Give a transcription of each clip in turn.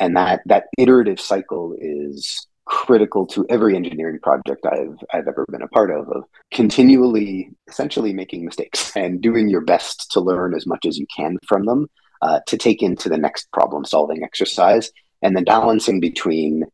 And that that iterative cycle is critical to every engineering project I've I've ever been a part of of continually essentially making mistakes and doing your best to learn as much as you can from them uh, to take into the next problem solving exercise and then balancing between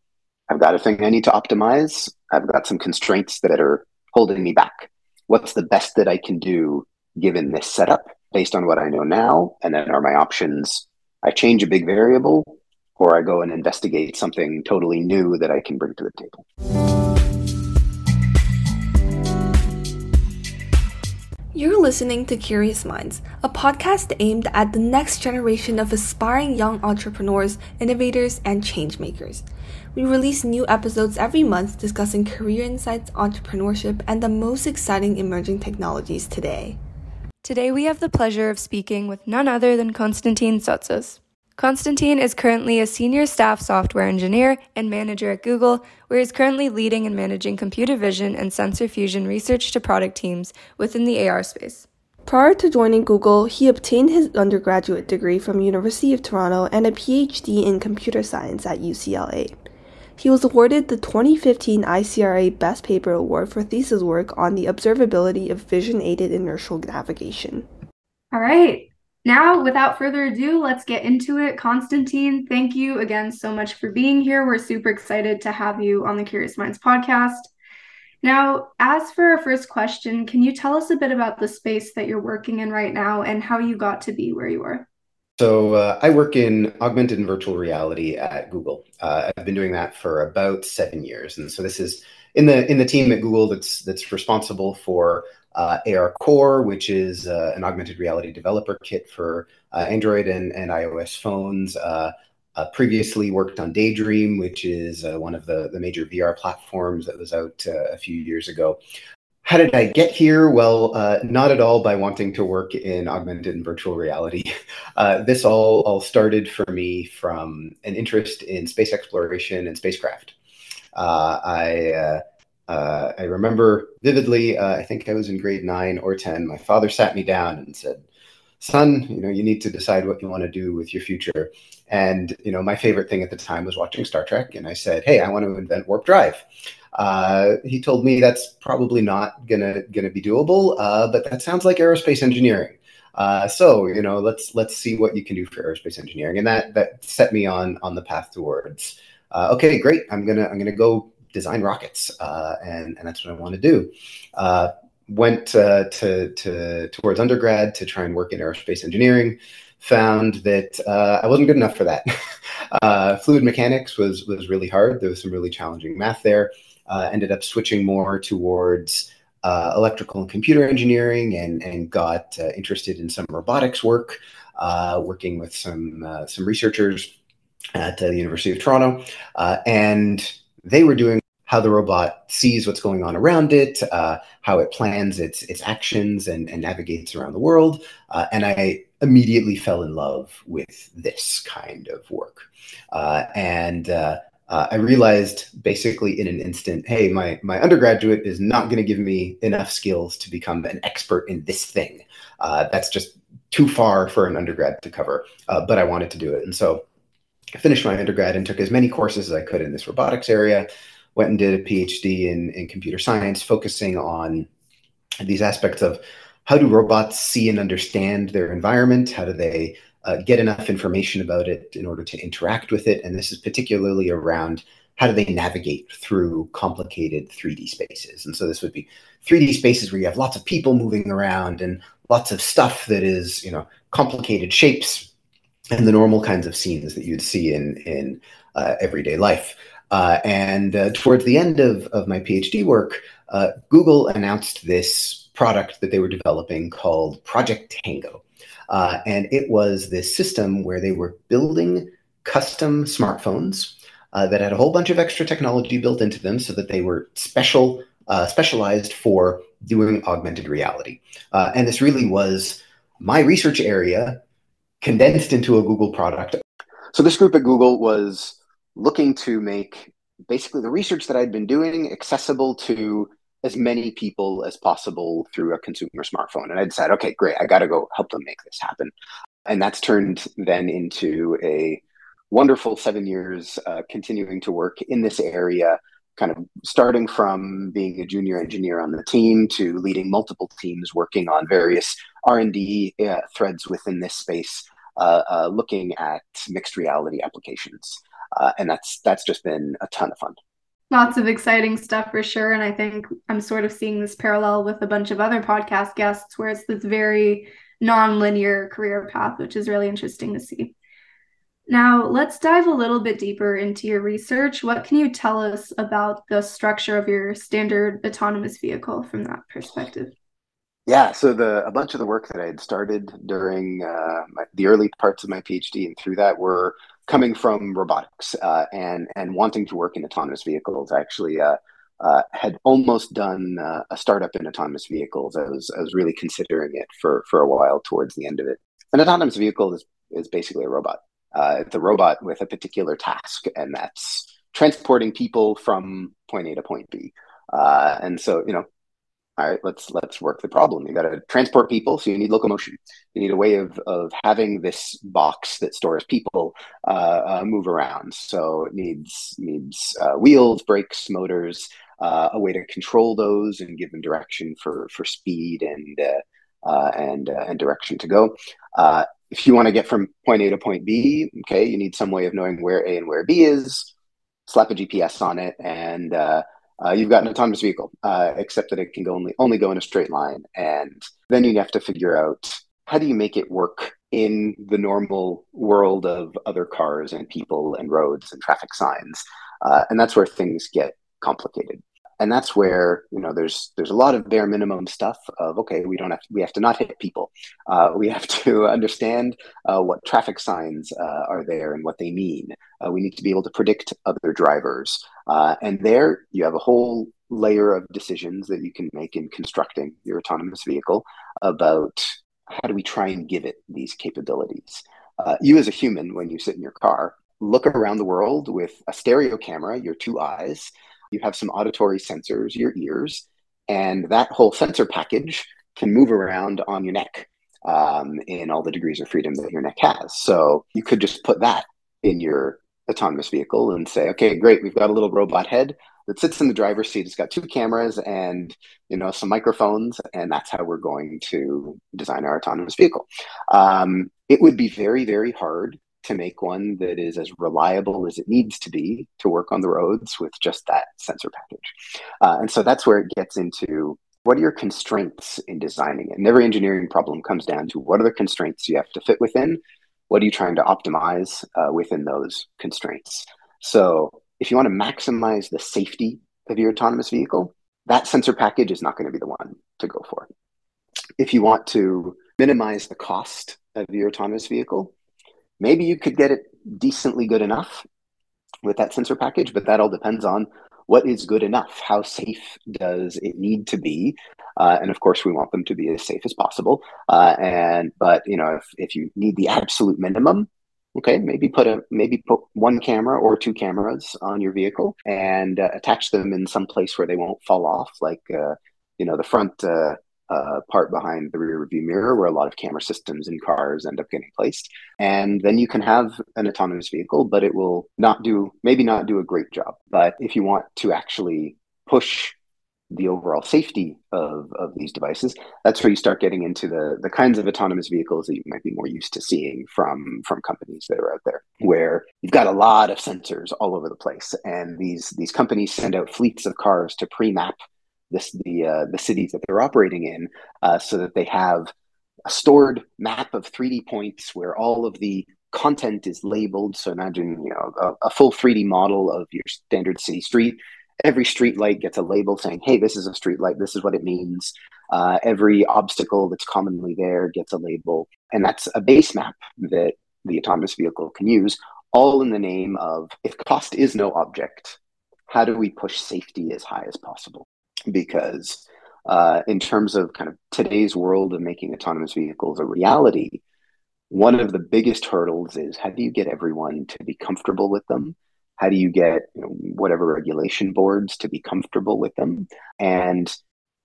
I've got a thing I need to optimize I've got some constraints that are holding me back. What's the best that I can do given this setup based on what I know now? And then are my options I change a big variable or I go and investigate something totally new that I can bring to the table. You're listening to Curious Minds, a podcast aimed at the next generation of aspiring young entrepreneurs, innovators, and changemakers. We release new episodes every month discussing career insights, entrepreneurship, and the most exciting emerging technologies today. Today, we have the pleasure of speaking with none other than Konstantine Tsotsos. Konstantine is currently a senior staff software engineer and manager at Google, where he is currently leading and managing computer vision and sensor fusion research to product teams within the AR space. Prior to joining Google, he obtained his undergraduate degree from University of Toronto and a PhD in computer science at UCLA. He was awarded the 2015 ICRA Best Paper Award for thesis work on the observability of vision aided inertial navigation. All right. Now, without further ado, let's get into it. Konstantine, thank you again so much for being here. We're super excited to have you on the Curious Minds podcast. Now, as for our first question, can you tell us a bit about the space that you're working in right now and how you got to be where you are? So, uh, I work in augmented and virtual reality at Google. Uh, I've been doing that for about seven years, and so this is in the in the team at Google that's that's responsible for uh, ARCore, which is uh, an augmented reality developer kit for uh, Android and, and iOS phones. Uh, uh, previously worked on Daydream, which is uh, one of the, the major VR platforms that was out a few years ago. How did I get here? Well, not at all by wanting to work in augmented and virtual reality. this all, all started for me from an interest in space exploration and spacecraft. I uh, I remember vividly, uh, I think I was in grade nine or 10. My father sat me down and said, Son, you know, you need to decide what you want to do with your future. And, you know, my favorite thing at the time was watching Star Trek. And I said, Hey, I want to invent warp drive. Uh, he told me that's probably not gonna gonna be doable, uh, but that sounds like aerospace engineering. Uh, so you know, let's let's see what you can do for aerospace engineering, and that that set me on on the path towards. Uh, okay, great. I'm gonna I'm gonna go design rockets, uh, and and that's what I want to do. Uh, went uh, to to towards undergrad to try and work in aerospace engineering. Found that uh, I wasn't good enough for that. Uh, fluid mechanics was was really hard. There was some really challenging math there. ended up switching more towards uh, electrical and computer engineering and, and got uh, interested in some robotics work, uh, working with some, some researchers at the University of Toronto. and they were doing how the robot sees what's going on around it, uh, how it plans its its actions and, and navigates around the world. Uh, and I immediately fell in love with this kind of work. Uh, and uh, uh, I realized basically in an instant, hey, my my undergraduate is not going to give me enough skills to become an expert in this thing. Uh, that's just too far for an undergrad to cover. but I wanted to do it, and so I finished my undergrad and took as many courses as I could in this robotics area. Went and did a PhD in, in computer science, focusing on these aspects of how do robots see and understand their environment? How do they uh, get enough information about it in order to interact with it? And this is particularly around how do they navigate through complicated 3D spaces? And so this would be 3D spaces where you have lots of people moving around and lots of stuff that is, you know, complicated shapes and the normal kinds of scenes that you'd see in in uh, everyday life. Uh, and uh, towards the end of, of my PhD work, uh, Google announced this product that they were developing called Project Tango. Uh, and it was this system where they were building custom smartphones uh, that had a whole bunch of extra technology built into them so that they were special, specialized for doing augmented reality. and this really was my research area condensed into a Google product. So this group at Google was looking to make basically the research that I'd been doing accessible to as many people as possible through a consumer smartphone. And I decided, okay, great, I got to go help them make this happen. And that's turned then into a wonderful seven years uh, continuing to work in this area kind of starting from being a junior engineer on the team to leading multiple teams working on various r&d uh, threads within this space looking at mixed reality applications uh, and that's that's just been a ton of fun lots of exciting stuff for sure and i think i'm sort of seeing this parallel with a bunch of other podcast guests where it's this very non-linear career path which is really interesting to see now, let's dive a little bit deeper into your research. What can you tell us about the structure of your standard autonomous vehicle from that perspective? Yeah, so the a bunch of the work that I had started during uh, my, the early parts of my PhD and through that were coming from robotics uh, and and wanting to work in autonomous vehicles. I actually uh, uh had almost done uh, a startup in autonomous vehicles. I was I was really considering it for for a while towards the end of it. An autonomous vehicle is is basically a robot. Uh, it's a robot with a particular task, and that's transporting people from point A to point B. And so, you know, all right, let's let's work the problem. You got to transport people, so you need locomotion. You need a way of of having this box that stores people uh, uh, move around. So it needs needs uh, wheels, brakes, motors, uh, a way to control those and give them direction for for speed and uh, uh, and and direction to go if you want to get from point A to point B, okay, you need some way of knowing where A and where B is. Slap a GPS on it, and uh, you've got an autonomous vehicle. Uh, except that it can go only only go in a straight line, and then you have to figure out how do you make it work in the normal world of other cars and people and roads and traffic signs, uh, and that's where things get complicated and that's where you know there's there's a lot of bare minimum stuff of okay we don't have to, we have to not hit people. Uh, we have to understand uh, what traffic signs uh, are there and what they mean. Uh, we need to be able to predict other drivers. Uh, and there you have a whole layer of decisions that you can make in constructing your autonomous vehicle about how do we try and give it these capabilities. Uh, you as a human when you sit in your car look around the world with a stereo camera your two eyes you have some auditory sensors, your ears, and that whole sensor package can move around on your neck um, in all the degrees of freedom that your neck has. So you could just put that in your autonomous vehicle and say, okay, great, we've got a little robot head that sits in the driver's seat. It's got two cameras and you know some microphones, and that's how we're going to design our autonomous vehicle. Um, it would be very, very hard to make one that is as reliable as it needs to be to work on the roads with just that sensor package. Uh, and so that's where it gets into what are your constraints in designing it? And every engineering problem comes down to what are the constraints you have to fit within? What are you trying to optimize uh, within those constraints? So if you want to maximize the safety of your autonomous vehicle, that sensor package is not going to be the one to go for. If you want to minimize the cost of your autonomous vehicle, maybe you could get it decently good enough with that sensor package, but that all depends on what is good enough. How safe does it need to be? Uh, and of course, we want them to be as safe as possible. Uh, and but you know, if if you need the absolute minimum, okay, maybe put a maybe put one camera or two cameras on your vehicle and uh, attach them in some place where they won't fall off, like uh, you know the front part behind the rear mirror where a lot of camera systems in cars end up getting placed. And then you can have an autonomous vehicle, but it will not do, maybe not do a great job. But if you want to actually push the overall safety of, of these devices, that's where you start getting into the, the kinds of autonomous vehicles that you might be more used to seeing from, from companies that are out there, where you've got a lot of sensors all over the place. And these, these companies send out fleets of cars to pre-map the uh, the cities that they're operating in, uh, so that they have a stored map of 3D points where all of the content is labeled. So imagine you know a, a full 3D model of your standard city street. Every street light gets a label saying, "Hey, this is a street light. This is what it means." Uh, every obstacle that's commonly there gets a label, and that's a base map that the autonomous vehicle can use, all in the name of if cost is no object, how do we push safety as high as possible? Because uh, in terms of kind of today's world of making autonomous vehicles a reality, one of the biggest hurdles is how do you get everyone to be comfortable with them? How do you get you know, whatever regulation boards to be comfortable with them? And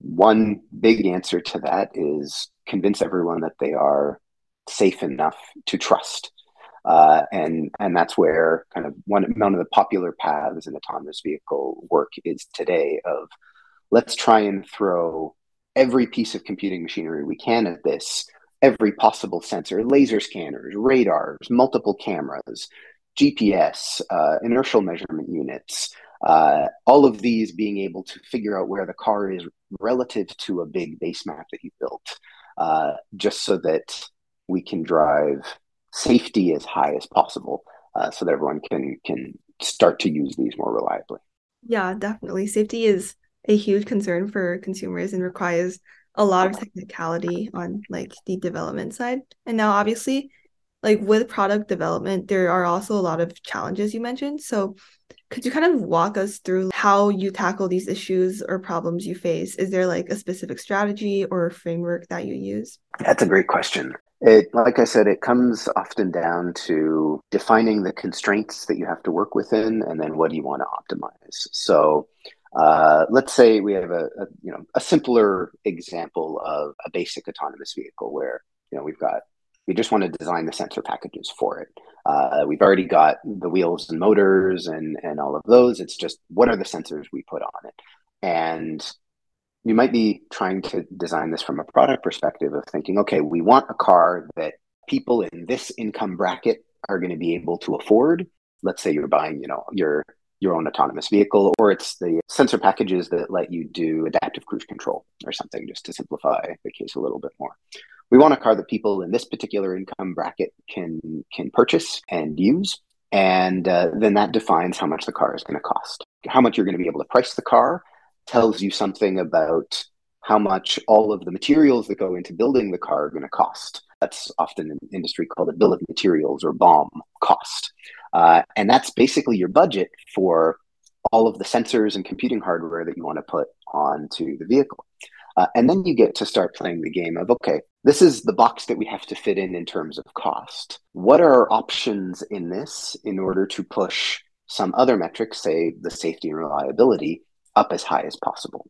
one big answer to that is convince everyone that they are safe enough to trust. Uh, and and that's where kind of one one of the popular paths in autonomous vehicle work is today of let's try and throw every piece of computing machinery we can at this every possible sensor laser scanners radars multiple cameras gps uh, inertial measurement units uh, all of these being able to figure out where the car is relative to a big base map that you built uh, just so that we can drive safety as high as possible uh, so that everyone can can start to use these more reliably. Yeah, definitely. Safety is a huge concern for consumers and requires a lot of technicality on like the development side. And now obviously like with product development, there are also a lot of challenges you mentioned. So could you kind of walk us through how you tackle these issues or problems you face? Is there like a specific strategy or framework that you use? That's a great question. It, like I said, it comes often down to defining the constraints that you have to work within, and then what do you want to optimize. So, uh, let's say we have a, a, you know a simpler example of a basic autonomous vehicle where you know we've got we just want to design the sensor packages for it. Uh, we've already got the wheels and motors and and all of those. It's just what are the sensors we put on it, and you might be trying to design this from a product perspective of thinking, okay, we want a car that people in this income bracket are going to be able to afford. Let's say you're buying, you know, your your own autonomous vehicle, or it's the sensor packages that let you do adaptive cruise control or something, just to simplify the case a little bit more. We want a car that people in this particular income bracket can can purchase and use, and uh, then that defines how much the car is going to cost, how much you're going to be able to price the car, tells you something about how much all of the materials that go into building the car are going to cost. That's often in industry called a bill of materials or BOM cost. Uh, and that's basically your budget for all of the sensors and computing hardware that you want to put onto the vehicle. Uh, and then you get to start playing the game of okay, this is the box that we have to fit in in terms of cost. What are our options in this in order to push some other metrics, say the safety and reliability, up as high as possible.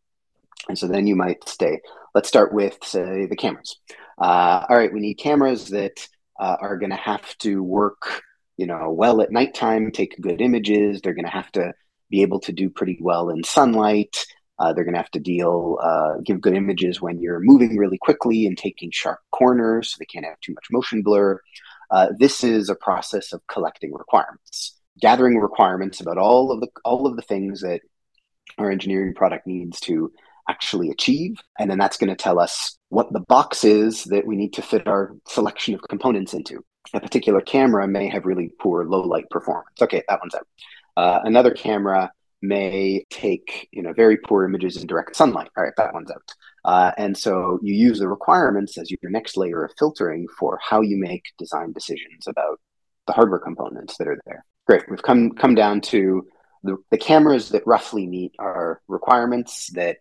And so then you might say, Let's start with, say, the cameras. Uh, all right, we need cameras that uh, are going to have to work, you know, well at nighttime, take good images. They're going to have to be able to do pretty well in sunlight. Uh, they're going to have to deal, uh, give good images when you're moving really quickly and taking sharp corners. So they can't have too much motion blur. Uh, this is a process of collecting requirements, gathering requirements about all of the all of the things that our engineering product needs to actually achieve. And then that's going to tell us what the box is that we need to fit our selection of components into. A particular camera may have really poor low light performance. Okay, that one's out. Uh, another camera may take you know very poor images in direct sunlight. All right, that one's out. Uh, and so you use the requirements as your next layer of filtering for how you make design decisions about the hardware components that are there. Great, we've come come down to the, the cameras that roughly meet our requirements that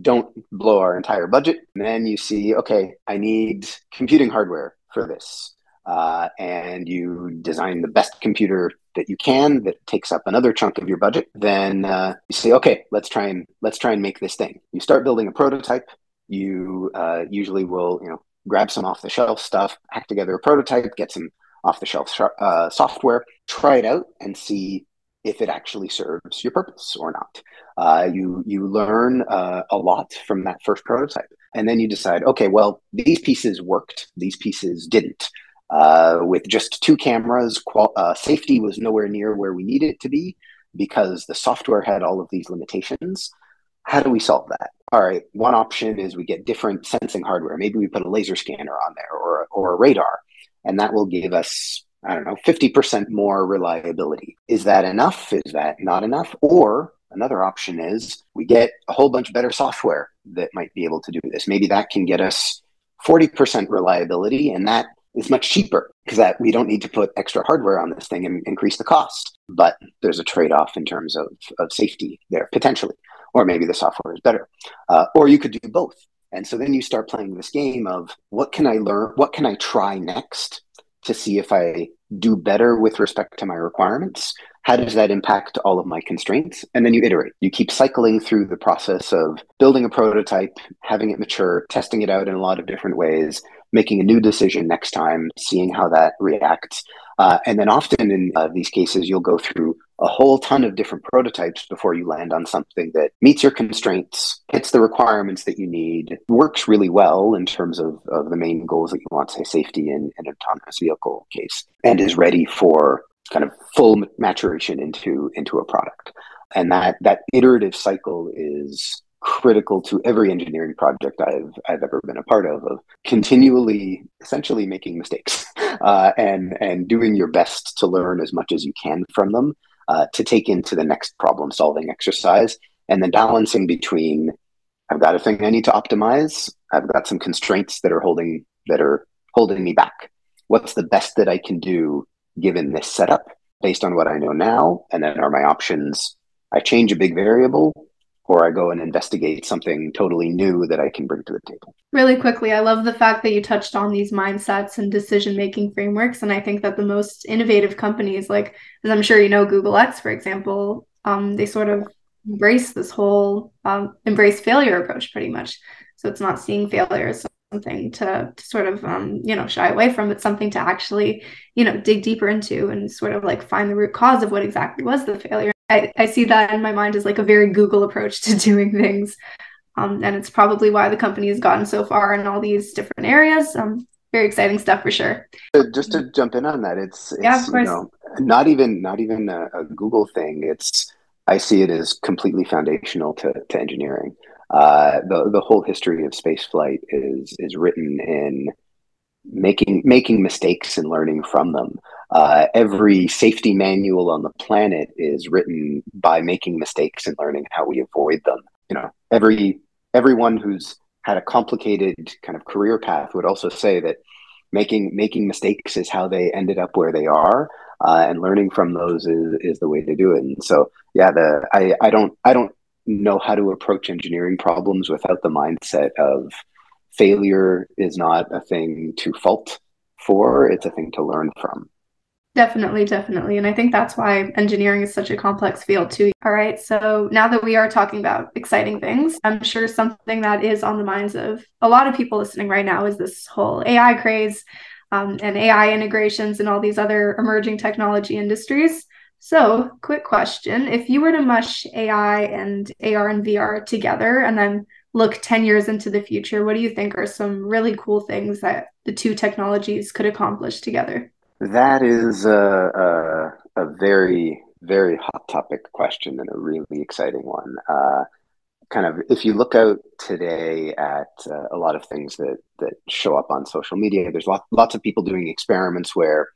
don't blow our entire budget. And then you see, okay, I need computing hardware for this. Uh, and you design the best computer that you can that takes up another chunk of your budget then uh, you say okay let's try and let's try and make this thing you start building a prototype you uh, usually will you know grab some off the shelf stuff hack together a prototype get some off the shelf uh, software try it out and see if it actually serves your purpose or not. Uh, you you learn uh, a lot from that first prototype, and then you decide, okay, well, these pieces worked, these pieces didn't. Uh, with just two cameras, qual- uh, safety was nowhere near where we needed it to be because the software had all of these limitations. How do we solve that? All right, one option is we get different sensing hardware. Maybe we put a laser scanner on there or or a radar, and that will give us I don't know, 50% more reliability. Is that enough? Is that not enough? Or another option is we get a whole bunch better software that might be able to do this. Maybe that can get us 40% reliability and that is much cheaper because that we don't need to put extra hardware on this thing and increase the cost. But there's a trade-off in terms of, of safety there potentially. Or maybe the software is better. Uh, or you could do both. And so then you start playing this game of what can I learn? What can I try next to see if I do better with respect to my requirements? How does that impact all of my constraints? And then you iterate. You keep cycling through the process of building a prototype, having it mature, testing it out in a lot of different ways, making a new decision next time, seeing how that reacts. Uh, and then often in uh, these cases, you'll go through a whole ton of different prototypes before you land on something that meets your constraints, hits the requirements that you need, works really well in terms of, of the main goals that you want, say safety in an autonomous vehicle case, and is ready for kind of full maturation into into a product. And that that iterative cycle is critical to every engineering project I've I've ever been a part of of continually essentially making mistakes uh, and and doing your best to learn as much as you can from them uh, to take into the next problem solving exercise and then balancing between I've got a thing I need to optimize I've got some constraints that are holding that are holding me back. What's the best that I can do given this setup based on what I know now? And then are my options I change a big variable or I go and investigate something totally new that I can bring to the table. Really quickly, I love the fact that you touched on these mindsets and decision making frameworks. And I think that the most innovative companies, like, as I'm sure you know, Google X, for example, um, they sort of embrace this whole um, embrace failure approach pretty much. So it's not seeing failure as something to, to sort of, um, you know, shy away from, but something to actually, you know, dig deeper into and sort of like find the root cause of what exactly was the failure I, I see that in my mind as like a very Google approach to doing things. Um, and it's probably why the company has gotten so far in all these different areas. Um, very exciting stuff for sure. Just to jump in on that, it's, it's yeah, of course. You know, not even not even a, a, Google thing. It's I see it as completely foundational to, to engineering. Uh, the the whole history of space flight is is written in making making mistakes and learning from them. Uh, every safety manual on the planet is written by making mistakes and learning how we avoid them. You know, every everyone who's had a complicated kind of career path would also say that making making mistakes is how they ended up where they are, uh, and learning from those is is the way to do it. And so, yeah, the I I don't I don't know how to approach engineering problems without the mindset of failure is not a thing to fault for; it's a thing to learn from. Definitely, definitely. And I think that's why engineering is such a complex field, too. All right. So now that we are talking about exciting things, I'm sure something that is on the minds of a lot of people listening right now is this whole AI craze um, and AI integrations and all these other emerging technology industries. So, quick question if you were to mush AI and AR and VR together and then look 10 years into the future, what do you think are some really cool things that the two technologies could accomplish together? That is a, a, a, very, very hot topic question and a really exciting one. Uh, kind of, if you look out today at uh, a lot of things that, that show up on social media, there's lot, lots of people doing experiments where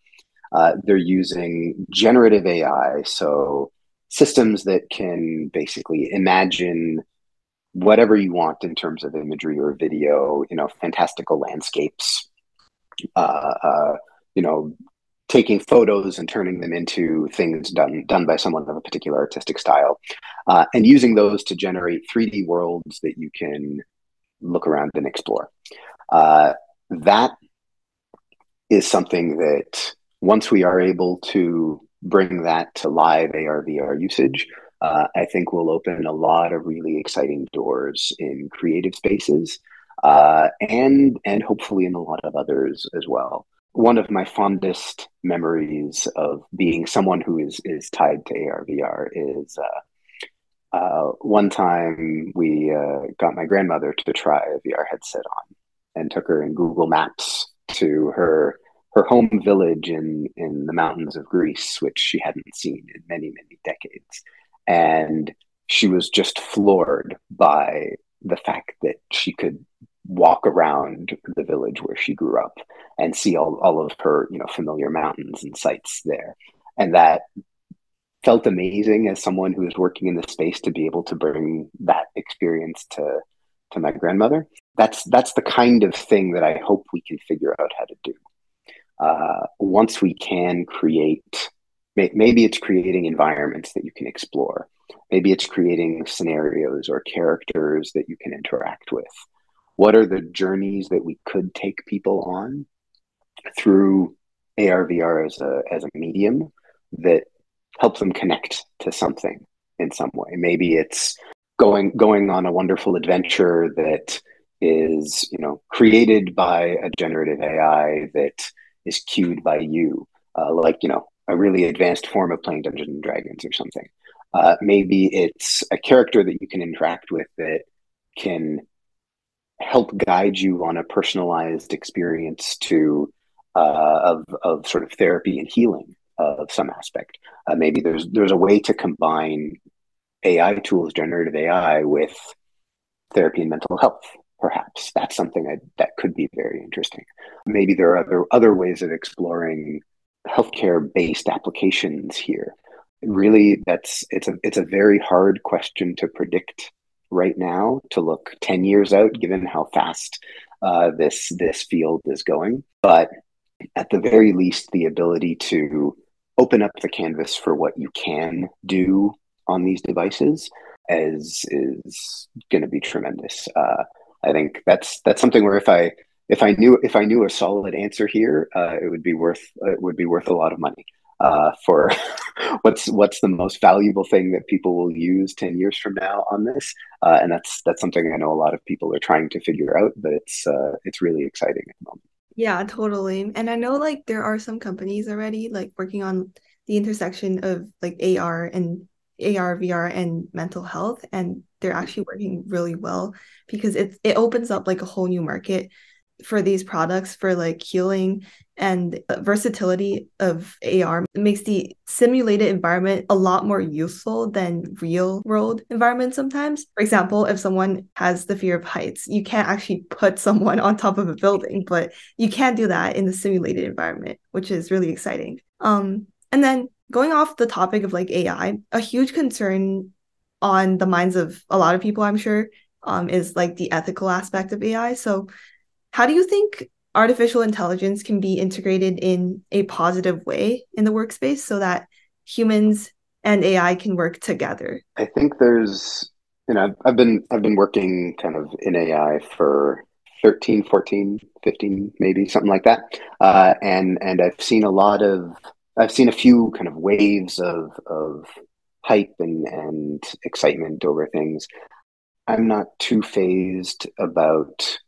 uh, they're using generative AI. So systems that can basically imagine whatever you want in terms of imagery or video, you know, fantastical landscapes, uh, uh, you know, taking photos and turning them into things done done by someone of a particular artistic style, uh, and using those to generate 3D worlds that you can look around and explore. Uh, that is something that once we are able to bring that to live AR VR usage, uh, I think will open a lot of really exciting doors in creative spaces uh, and and hopefully in a lot of others as well one of my fondest memories of being someone who is is tied to ARVR is uh, uh, one time we uh, got my grandmother to try a VR headset on and took her in Google Maps to her her home village in in the mountains of Greece, which she hadn't seen in many many decades, and she was just floored by the fact that she could walk around the village where she grew up and see all, all of her you know familiar mountains and sites there. And that felt amazing as someone who was working in the space to be able to bring that experience to to my grandmother. That's that's the kind of thing that i hope we can figure out how to do. Uh, once we can create maybe it's creating environments that you can explore. Maybe it's creating scenarios or characters that you can interact with what are the journeys that we could take people on through ARVR as a as a medium that helps them connect to something in some way. Maybe it's going going on a wonderful adventure that is you know created by a generative AI that is cued by you. uh, like you know a really advanced form of playing Dungeons and Dragons or something. Uh, maybe it's a character that you can interact with that can help guide you on a personalized experience to uh, of of sort of therapy and healing of some aspect. Uh, maybe there's there's a way to combine AI tools, generative AI, with therapy and mental health. Perhaps that's something I, that could be very interesting. Maybe there are other other ways of exploring healthcare based applications here. Really, that's it's a it's a very hard question to predict right now to look 10 years out given how fast uh, this this field is going but at the very least the ability to open up the canvas for what you can do on these devices is is going to be tremendous. Uh, I think that's that's something where if I if I knew if I knew a solid answer here, uh, it would be worth it would be worth a lot of money uh, for what's what's the most valuable thing that people will use ten years from now on this, uh, and that's that's something I know a lot of people are trying to figure out, but it's uh, it's really exciting at the moment. Yeah, totally. And I know like there are some companies already like working on the intersection of like AR and AR, VR and mental health and they're actually working really well because it it opens up like a whole new market for these products for like healing and versatility of AR makes the simulated environment a lot more useful than real world environments sometimes. For example, if someone has the fear of heights, you can't actually put someone on top of a building, but you can do that in the simulated environment, which is really exciting. Um, and then going off the topic of like AI, a huge concern on the minds of a lot of people, I'm sure, um, is like the ethical aspect of AI. So how do you think artificial intelligence can be integrated in a positive way in the workspace so that humans and AI can work together? I think there's you know I've, been I've been working kind of in AI for 13 14 15 maybe something like that uh, and and I've seen a lot of I've seen a few kind of waves of of hype and and excitement over things I'm not too fazed about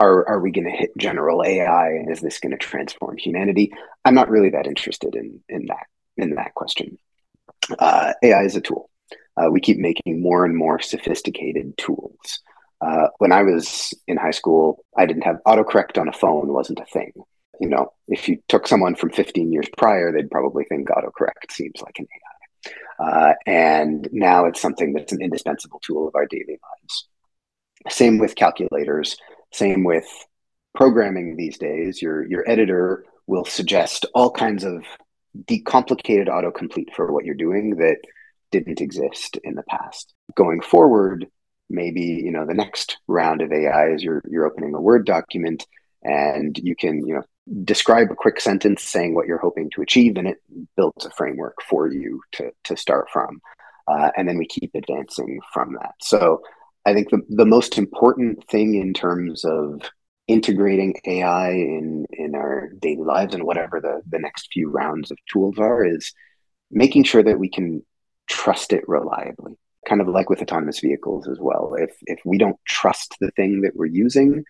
are are we going to hit general AI and is this going to transform humanity? I'm not really that interested in in that in that question. Uh, AI is a tool. Uh, we keep making more and more sophisticated tools. Uh, when I was in high school, I didn't have autocorrect on a phone wasn't a thing. You know, if you took someone from 15 years prior, they'd probably think autocorrect seems like an AI. Uh, and now it's something that's an indispensable tool of our daily lives. Same with calculators. Same with programming these days. Your your editor will suggest all kinds of decomplicated autocomplete for what you're doing that didn't exist in the past. Going forward, maybe you know the next round of AI is you're you're opening a Word document and you can you know describe a quick sentence saying what you're hoping to achieve, and it builds a framework for you to to start from. Uh, and then we keep advancing from that. So I think the, the most important thing in terms of integrating AI in, in our daily lives and whatever the, the next few rounds of tools are is making sure that we can trust it reliably. Kind of like with autonomous vehicles as well. If if we don't trust the thing that we're using,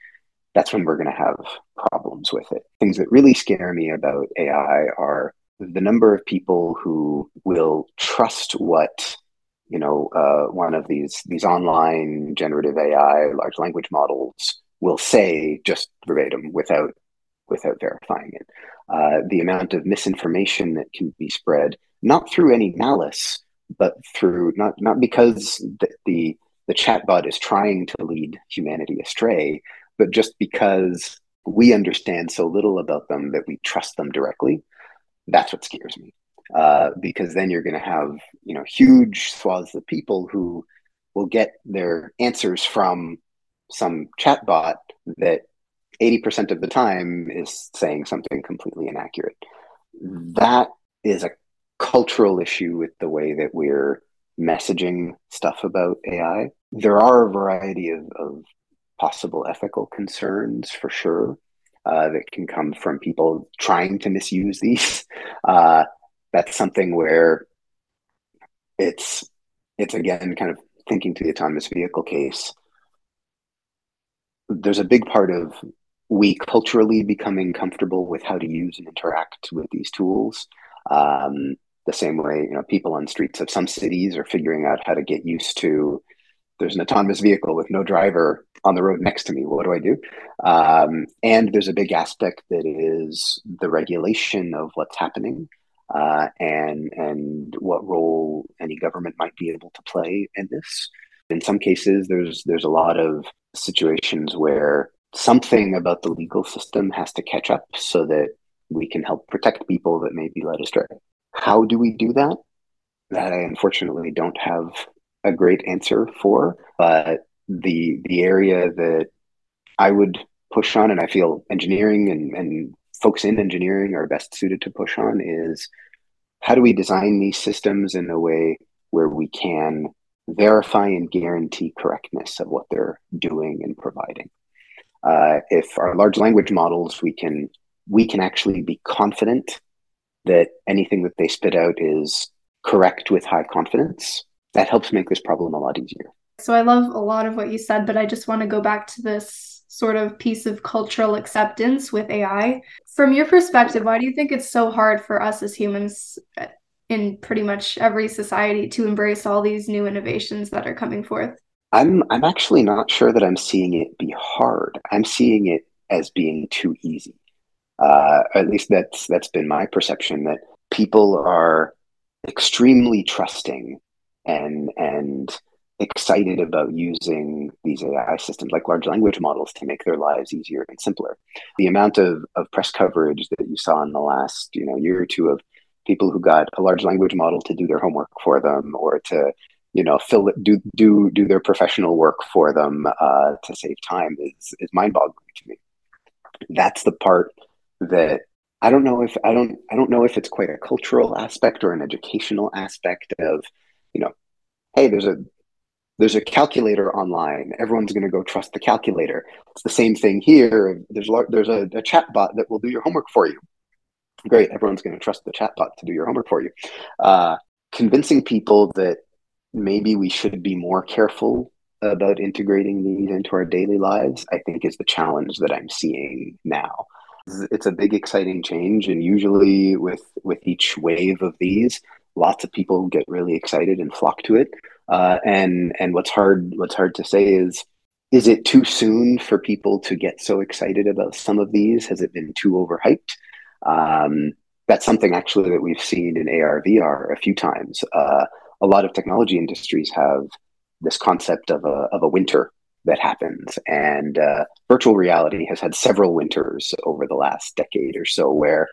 that's when we're going to have problems with it. Things that really scare me about AI are the number of people who will trust what you know, uh, one of these these online generative AI large language models will say just verbatim without without verifying it. Uh, the amount of misinformation that can be spread, not through any malice, but through not not because the, the the chatbot is trying to lead humanity astray, but just because we understand so little about them that we trust them directly. That's what scares me uh, because then you're going to have you know huge swaths of people who will get their answers from some chatbot that 80% of the time is saying something completely inaccurate. That is a cultural issue with the way that we're messaging stuff about AI. There are a variety of, of possible ethical concerns for sure uh, that can come from people trying to misuse these. Uh, that's something where it's it's again kind of thinking to the autonomous vehicle case there's a big part of we culturally becoming comfortable with how to use and interact with these tools. Um, the same way, you know, people on streets of some cities are figuring out how to get used to there's an autonomous vehicle with no driver on the road next to me. What do I do? Um, and there's a big aspect that is the regulation of what's happening uh, and and what role any government might be able to play in this. In some cases, there's there's a lot of situations where something about the legal system has to catch up so that we can help protect people that may be led astray. How do we do that? That I unfortunately don't have a great answer for, but the the area that I would push on, and I feel engineering and, and folks in engineering are best suited to push on, is how do we design these systems in a way where we can verify and guarantee correctness of what they're doing and providing. Uh, if our large language models, we can we can actually be confident that anything that they spit out is correct with high confidence. That helps make this problem a lot easier. So I love a lot of what you said, but I just want to go back to this sort of piece of cultural acceptance with AI. From your perspective, why do you think it's so hard for us as humans in pretty much every society to embrace all these new innovations that are coming forth? I'm I'm actually not sure that I'm seeing it be hard. I'm seeing it as being too easy. Uh, at least that's that's been my perception that people are extremely trusting and and excited about using these AI systems like large language models to make their lives easier and simpler. The amount of, of press coverage that you saw in the last you know year or two of people who got a large language model to do their homework for them or to you know fill it, do do do their professional work for them uh, to save time is is mind boggling to me. That's the part that I don't know if I don't I don't know if it's quite a cultural aspect or an educational aspect of you know hey there's a there's a calculator online everyone's going to go trust the calculator it's the same thing here there's there's a, a chat bot that will do your homework for you great, everyone's going to trust the chat bot to do your homework for you. Uh, convincing people that maybe we should be more careful about integrating these into our daily lives, I think is the challenge that I'm seeing now. It's a big, exciting change, and usually with with each wave of these, lots of people get really excited and flock to it. Uh, and and what's hard what's hard to say is is it too soon for people to get so excited about some of these? Has it been too overhyped? Um, that's something actually that we've seen in AR VR a few times. Uh, a lot of technology industries have this concept of a, of a winter that happens. And uh, virtual reality has had several winters over the last decade or so where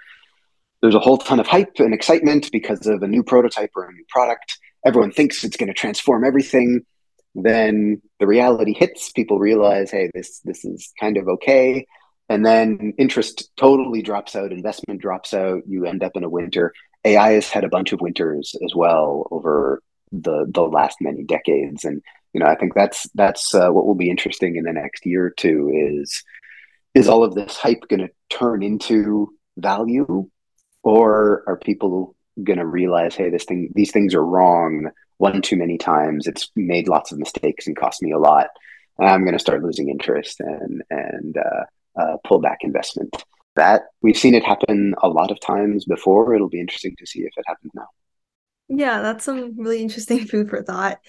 there's a whole ton of hype and excitement because of a new prototype or a new product. Everyone thinks it's going to transform everything. Then the reality hits. People realize, hey, this this is kind of okay and then interest totally drops out investment drops out you end up in a winter ai has had a bunch of winters as well over the the last many decades and you know i think that's that's uh, what will be interesting in the next year or two is is all of this hype going to turn into value or are people going to realize hey this thing these things are wrong one too many times it's made lots of mistakes and cost me a lot i'm going to start losing interest and and uh, uh, pull back investment. That we've seen it happen a lot of times before. It'll be interesting to see if it happens now. Yeah, that's some really interesting food for thought.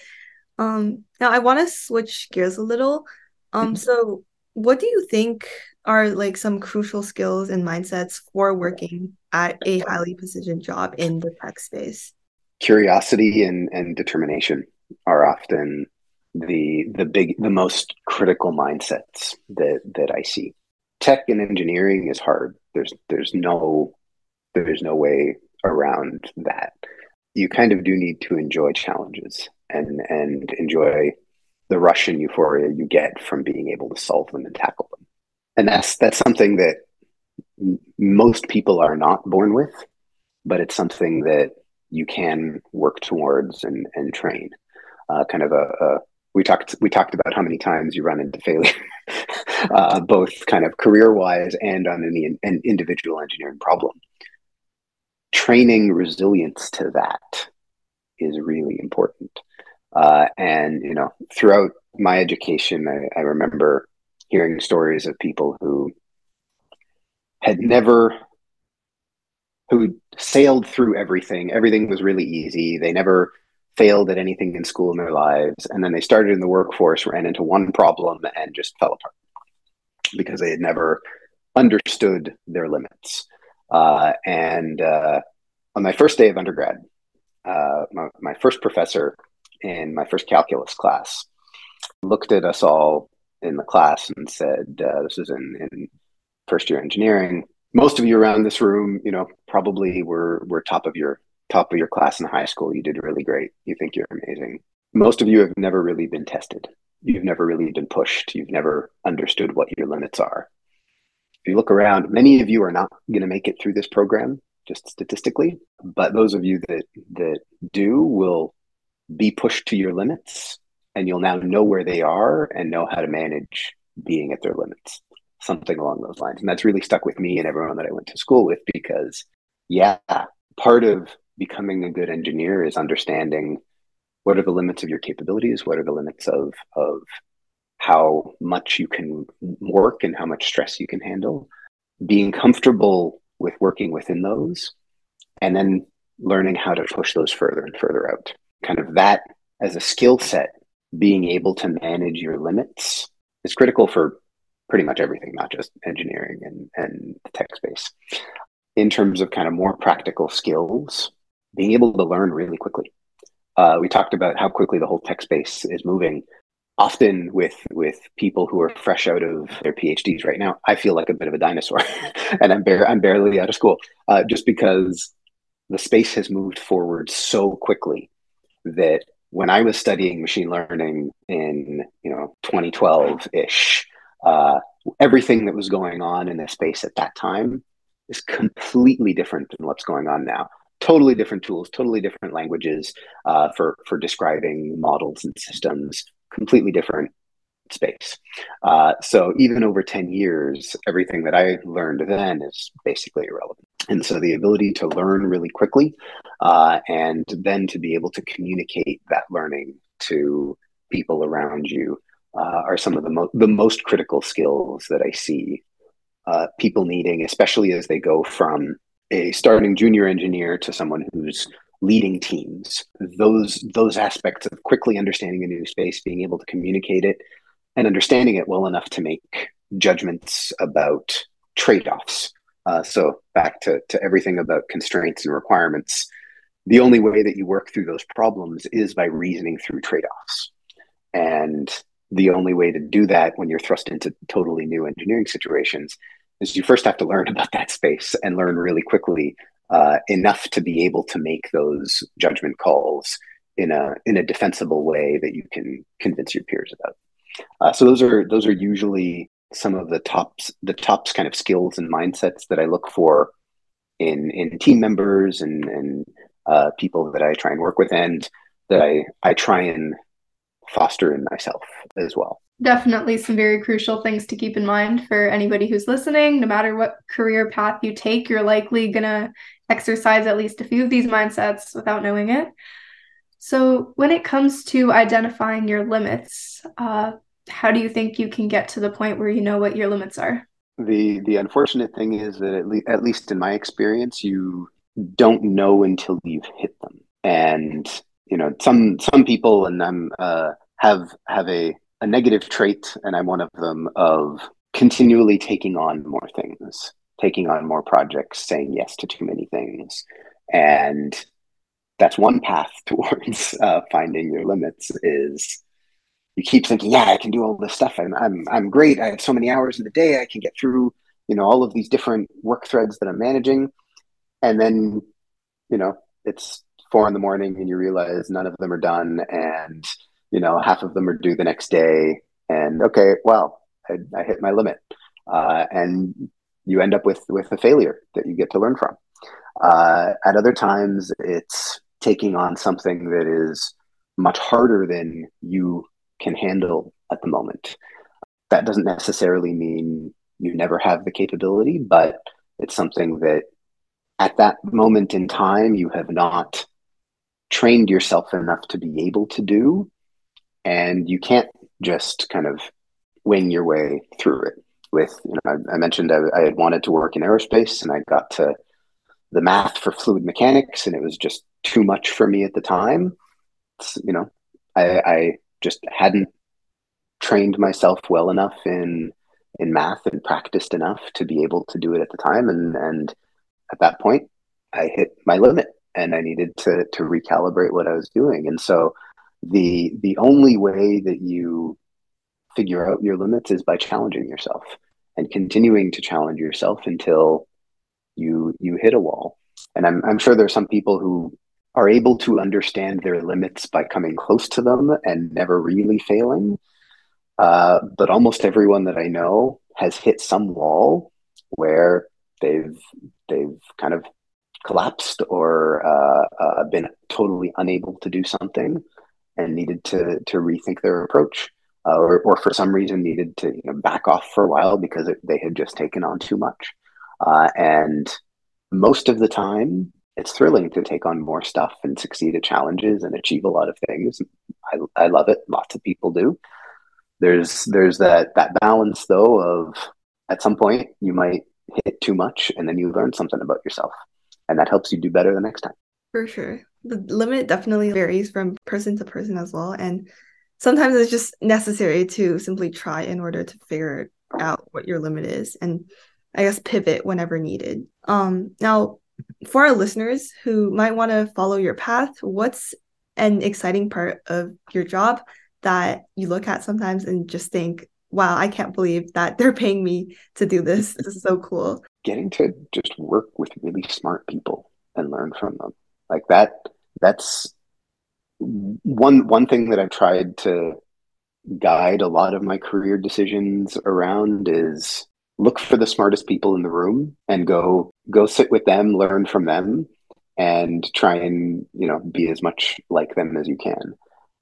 Um, now I want to switch gears a little. Um, mm-hmm. so what do you think are like some crucial skills and mindsets for working at a highly positioned job in the tech space? Curiosity and, and determination are often the the big the most critical mindsets that that I see tech and engineering is hard. There's there's no there's no way around that. You kind of do need to enjoy challenges and and enjoy the rush and euphoria you get from being able to solve them and tackle them. And that's that's something that most people are not born with, but it's something that you can work towards and and train. Uh, kind of a, a we talked we talked about how many times you run into failure, uh, both kind of career wise and on any an individual engineering problem. Training resilience to that is really important. Uh, and you know, throughout my education, I, I remember hearing stories of people who had never who sailed through everything. Everything was really easy. They never failed at anything in school in their lives. And then they started in the workforce, ran into one problem, and just fell apart because they had never understood their limits. Uh, and uh, on my first day of undergrad, uh, my, my, first professor in my first calculus class looked at us all in the class and said, uh, "This is in, in first year engineering. Most of you around this room, you know, probably were were top of your top of your class in high school. You did really great. You think you're amazing. Most of you have never really been tested. You've never really been pushed. You've never understood what your limits are. If you look around, many of you are not going to make it through this program, just statistically. But those of you that that do will be pushed to your limits, and you'll now know where they are and know how to manage being at their limits. Something along those lines, and that's really stuck with me and everyone that I went to school with because, yeah, part of becoming a good engineer is understanding what are the limits of your capabilities, what are the limits of of how much you can work and how much stress you can handle, being comfortable with working within those, and then learning how to push those further and further out. Kind of that as a skill set, being able to manage your limits is critical for pretty much everything, not just engineering and, and the tech space. In terms of kind of more practical skills, being able to learn really quickly. Uh, we talked about how quickly the whole tech space is moving often with with people who are fresh out of their PhDs right now, I feel like a bit of a dinosaur, and I'm bare I'm barely out of school, uh, just because the space has moved forward so quickly that when I was studying machine learning in you know 2012 ish, uh, everything that was going on in the space at that time is completely different than what's going on now. Totally different tools, totally different languages uh, for for describing models and systems, completely different space. Uh, so even over 10 years, everything that I learned then is basically irrelevant. And so the ability to learn really quickly uh, and then to be able to communicate that learning to people around you uh, are some of the, mo- the most critical skills that I see uh, people needing, especially as they go from a starting junior engineer to someone who's leading teams those those aspects of quickly understanding a new space being able to communicate it and understanding it well enough to make judgments about trade-offs uh, so back to, to everything about constraints and requirements the only way that you work through those problems is by reasoning through trade-offs and the only way to do that when you're thrust into totally new engineering situations is you first have to learn about that space and learn really quickly uh, enough to be able to make those judgment calls in a in a defensible way that you can convince your peers about. Uh, so those are those are usually some of the tops the tops kind of skills and mindsets that I look for in in team members and and uh, people that I try and work with and that I I try and foster in myself as well. Definitely some very crucial things to keep in mind for anybody who's listening. No matter what career path you take, you're likely going to exercise at least a few of these mindsets without knowing it. So, when it comes to identifying your limits, uh, how do you think you can get to the point where you know what your limits are? The the unfortunate thing is that at, le- at least in my experience, you don't know until you've hit them. And you know, some some people, and I'm uh, have have a a negative trait, and I'm one of them of continually taking on more things taking on more projects, saying yes to too many things. And that's one path towards uh, finding your limits is you keep thinking, yeah, I can do all this stuff. I'm, I'm, I'm great. I have so many hours in the day. I can get through, you know, all of these different work threads that I'm managing. And then, you know, it's four in the morning and you realize none of them are done. And, you know, half of them are due the next day. And okay, well, I, I hit my limit. Uh, and you end up with with a failure that you get to learn from. Uh, at other times, it's taking on something that is much harder than you can handle at the moment. That doesn't necessarily mean you never have the capability, but it's something that at that moment in time you have not trained yourself enough to be able to do. And you can't just kind of wing your way through it with, you know, I, I mentioned I, I, had wanted to work in aerospace and I got to the math for fluid mechanics and it was just too much for me at the time. It's, you know, I, I just hadn't trained myself well enough in in math and practiced enough to be able to do it at the time and and at that point I hit my limit and I needed to to recalibrate what I was doing. And so the the only way that you figure out your limits is by challenging yourself and continuing to challenge yourself until you you hit a wall. And I'm I'm sure there's some people who are able to understand their limits by coming close to them and never really failing. Uh, but almost everyone that I know has hit some wall where they've they've kind of collapsed or uh, uh, been totally unable to do something and needed to to rethink their approach, uh, or or for some reason needed to you know, back off for a while because it, they had just taken on too much. Uh, and most of the time, it's thrilling to take on more stuff and succeed at challenges and achieve a lot of things. I, I love it. Lots of people do. There's there's that that balance though of at some point you might hit too much and then you learn something about yourself and that helps you do better the next time. For sure. The limit definitely varies from person to person as well. And sometimes it's just necessary to simply try in order to figure out what your limit is and I guess pivot whenever needed. Um, now, for our listeners who might want to follow your path, what's an exciting part of your job that you look at sometimes and just think, wow, I can't believe that they're paying me to do this. This is so cool getting to just work with really smart people and learn from them like that that's one one thing that i've tried to guide a lot of my career decisions around is look for the smartest people in the room and go go sit with them learn from them and try and you know be as much like them as you can.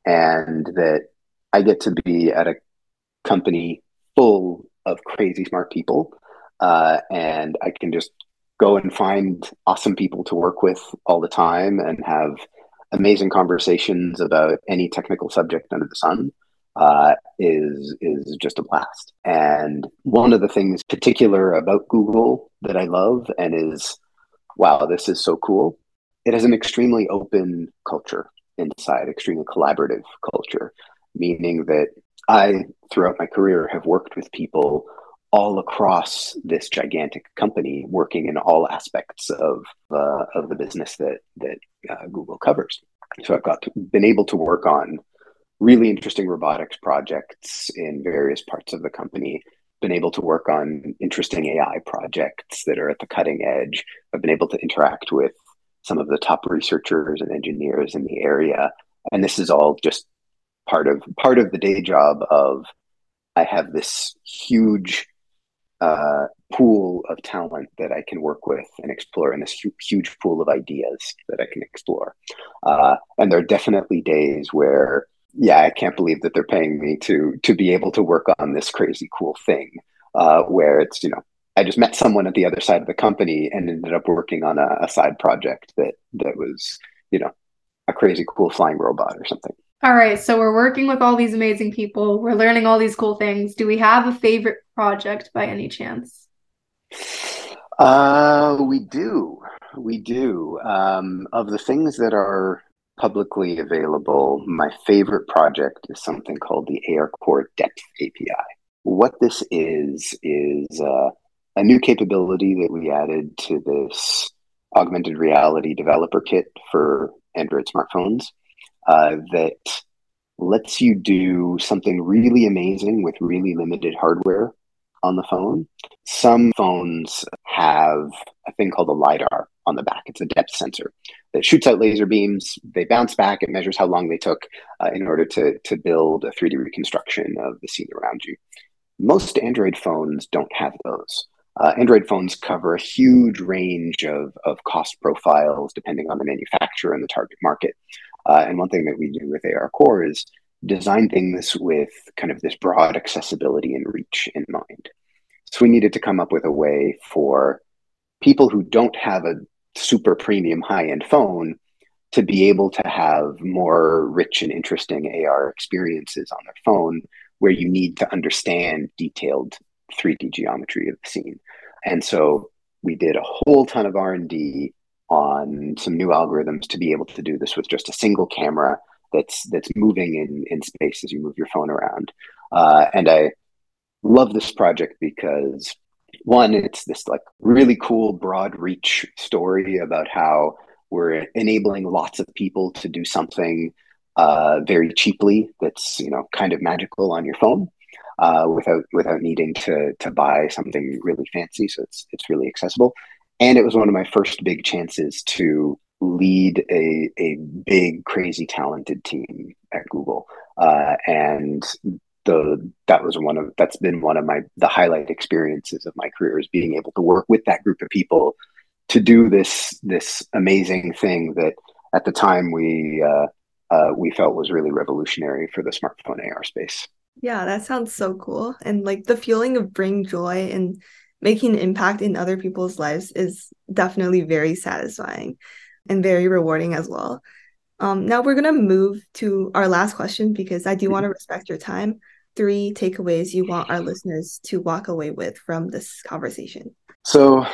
And that i get to be at a company full of crazy smart people uh, and I can just go and find awesome people to work with all the time and have amazing conversations about any technical subject under the sun uh, is is just a blast. And one of the things particular about Google that I love and is wow, this is so cool. It has an extremely open culture inside, extremely collaborative culture, meaning that I, throughout my career, have worked with people all across this gigantic company, working in all aspects of uh, of the business that that uh, Google covers. So I've got to, been able to work on really interesting robotics projects in various parts of the company. Been able to work on interesting AI projects that are at the cutting edge. I've been able to interact with some of the top researchers and engineers in the area, and this is all just part of part of the day job of I have this huge uh, pool of talent that I can work with and explore, and this hu- huge pool of ideas that I can explore. Uh, and there are definitely days where, yeah, I can't believe that they're paying me to to be able to work on this crazy cool thing. Uh, where it's you know I just met someone at the other side of the company and ended up working on a, a side project that that was you know a crazy cool flying robot or something. All right, so we're working with all these amazing people. We're learning all these cool things. Do we have a favorite project by any chance? Uh, we do. We do. Um, of the things that are publicly available, my favorite project is something called the ARCore Depth API. What this is, is uh, a new capability that we added to this augmented reality developer kit for Android smartphones uh, that lets you do something really amazing with really limited hardware on the phone. Some phones have a thing called a LiDAR on the back. It's a depth sensor that shoots out laser beams. They bounce back. It measures how long they took uh, in order to, to build a 3D reconstruction of the scene around you. Most Android phones don't have those. Uh, Android phones cover a huge range of, of cost profiles depending on the manufacturer and the target market. Uh, and one thing that we do with ARCore is design things with kind of this broad accessibility and reach in mind. So we needed to come up with a way for people who don't have a super premium high end phone to be able to have more rich and interesting AR experiences on their phone where you need to understand detailed 3D geometry of the scene. And so we did a whole ton of R&D on some new algorithms to be able to do this with just a single camera that's that's moving in in space as you move your phone around. Uh, and I love this project because one, it's this like really cool broad reach story about how we're enabling lots of people to do something uh, very cheaply that's you know kind of magical on your phone uh, without without needing to to buy something really fancy. So it's it's really accessible. And it was one of my first big chances to lead a a big, crazy, talented team at Google. Uh, and the that was one of that's been one of my the highlight experiences of my career is being able to work with that group of people to do this this amazing thing that at the time we uh, uh, we felt was really revolutionary for the smartphone AR space. Yeah, that sounds so cool. And like the feeling of bring joy and making an impact in other people's lives is definitely very satisfying and very rewarding as well. Um, now we're gonna move to our last question because I do want to mm-hmm. respect your time. Three takeaways you want our listeners to walk away with from this conversation. So,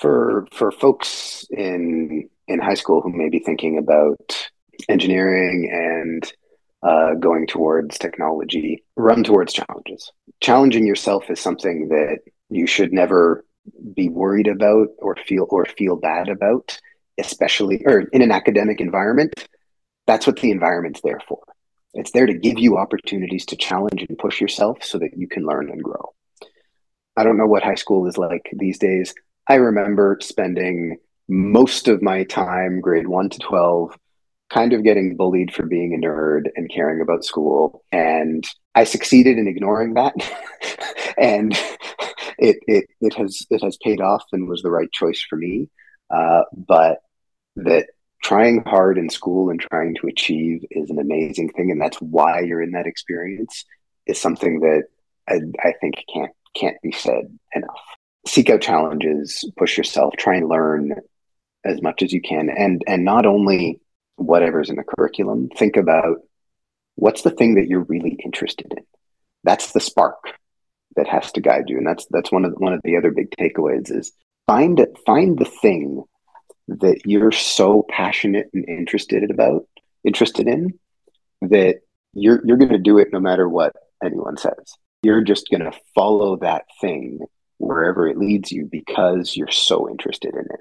for for folks in in high school who may be thinking about engineering and uh, going towards technology, run towards challenges. Challenging yourself is something that you should never be worried about or feel or feel bad about, especially or in an academic environment. That's what the environment's there for. It's there to give you opportunities to challenge and push yourself so that you can learn and grow. I don't know what high school is like these days. I remember spending most of my time, grade one to 12, kind of getting bullied for being a nerd and caring about school. And I succeeded in ignoring that. and it, it, it has, it has paid off and was the right choice for me. Uh, but that trying hard in school and trying to achieve is an amazing thing. And that's why you're in that experience is something that I, I think can't, can't be said enough. Seek out challenges, push yourself, try and learn as much as you can. And, and not only whatever's in the curriculum, think about what's the thing that you're really interested in. That's the spark that has to guide you, and that's that's one of the, one of the other big takeaways is find find the thing that you're so passionate and interested about, interested in, that you're you're going to do it no matter what anyone says. You're just going to follow that thing wherever it leads you because you're so interested in it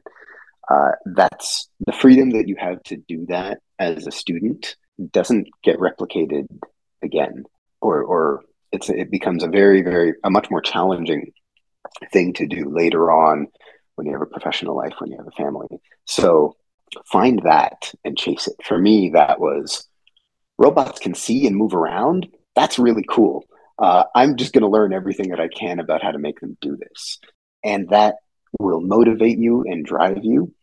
uh, that's the freedom that you have to do that as a student doesn't get replicated again or or it's it becomes a very very a much more challenging thing to do later on when you have a professional life when you have a family so find that and chase it for me that was robots can see and move around that's really cool uh, i'm just going to learn everything that i can about how to make them do this and that will motivate you and drive you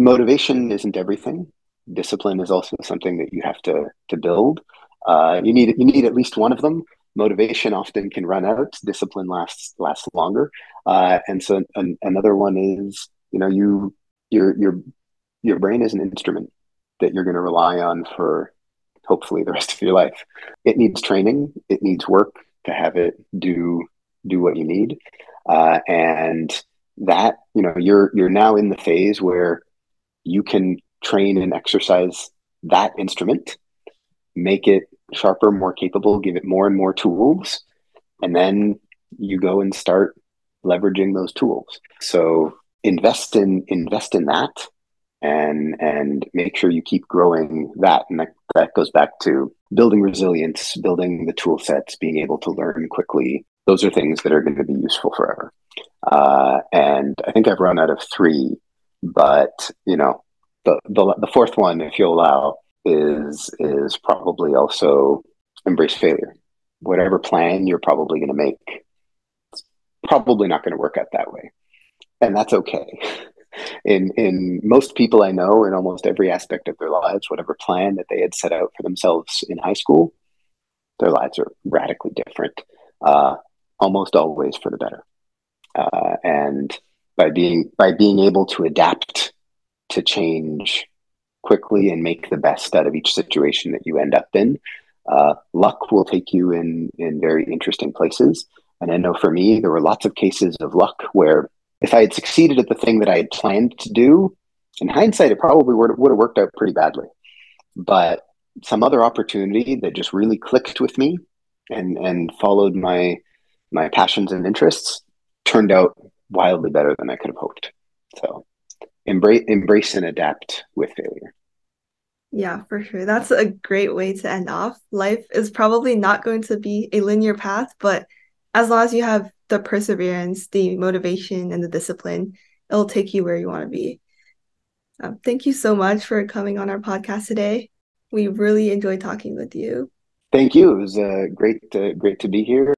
motivation isn't everything. Discipline is also something that you have to to build. Uh, you need you need at least one of them. Motivation often can run out. Discipline lasts lasts longer. Uh, and so an, another one is you know you your your your brain is an instrument that you're going to rely on for hopefully the rest of your life. It needs training. It needs work to have it do do what you need. Uh, and that you know you're you're now in the phase where you can train and exercise that instrument, make it sharper, more capable, give it more and more tools, and then you go and start leveraging those tools. So invest in invest in that and and make sure you keep growing that. And that, that goes back to building resilience building the tool sets being able to learn quickly. Those are things that are going to be useful forever. Uh, and i think i've run out of three but you know, the, the the fourth one, if you'll allow, is is probably also embrace failure. Whatever plan you're probably going to make, it's probably not going to work out that way, and that's okay. In in most people I know, in almost every aspect of their lives, whatever plan that they had set out for themselves in high school, their lives are radically different, uh, almost always for the better. Uh, and by being by being able to adapt to change quickly and make the best out of each situation that you end up in. Uh, luck will take you in in very interesting places, And I know for me, there were lots of cases of luck where if I had succeeded at the thing that I had planned to do, in hindsight, it probably would, would have worked out pretty badly. But some other opportunity that just really clicked with me and, and followed my, my passions and interests turned out wildly better than I could have hoped. So embrace, embrace and adapt with failure. Yeah, for sure. That's a great way to end off. Life is probably not going to be a linear path, but as long as you have the perseverance, the motivation, and the discipline, it'll take you where you want to be. Um, thank you so much for coming on our podcast today. We really enjoyed talking with you. Thank you. It was uh, great, to, great to be here.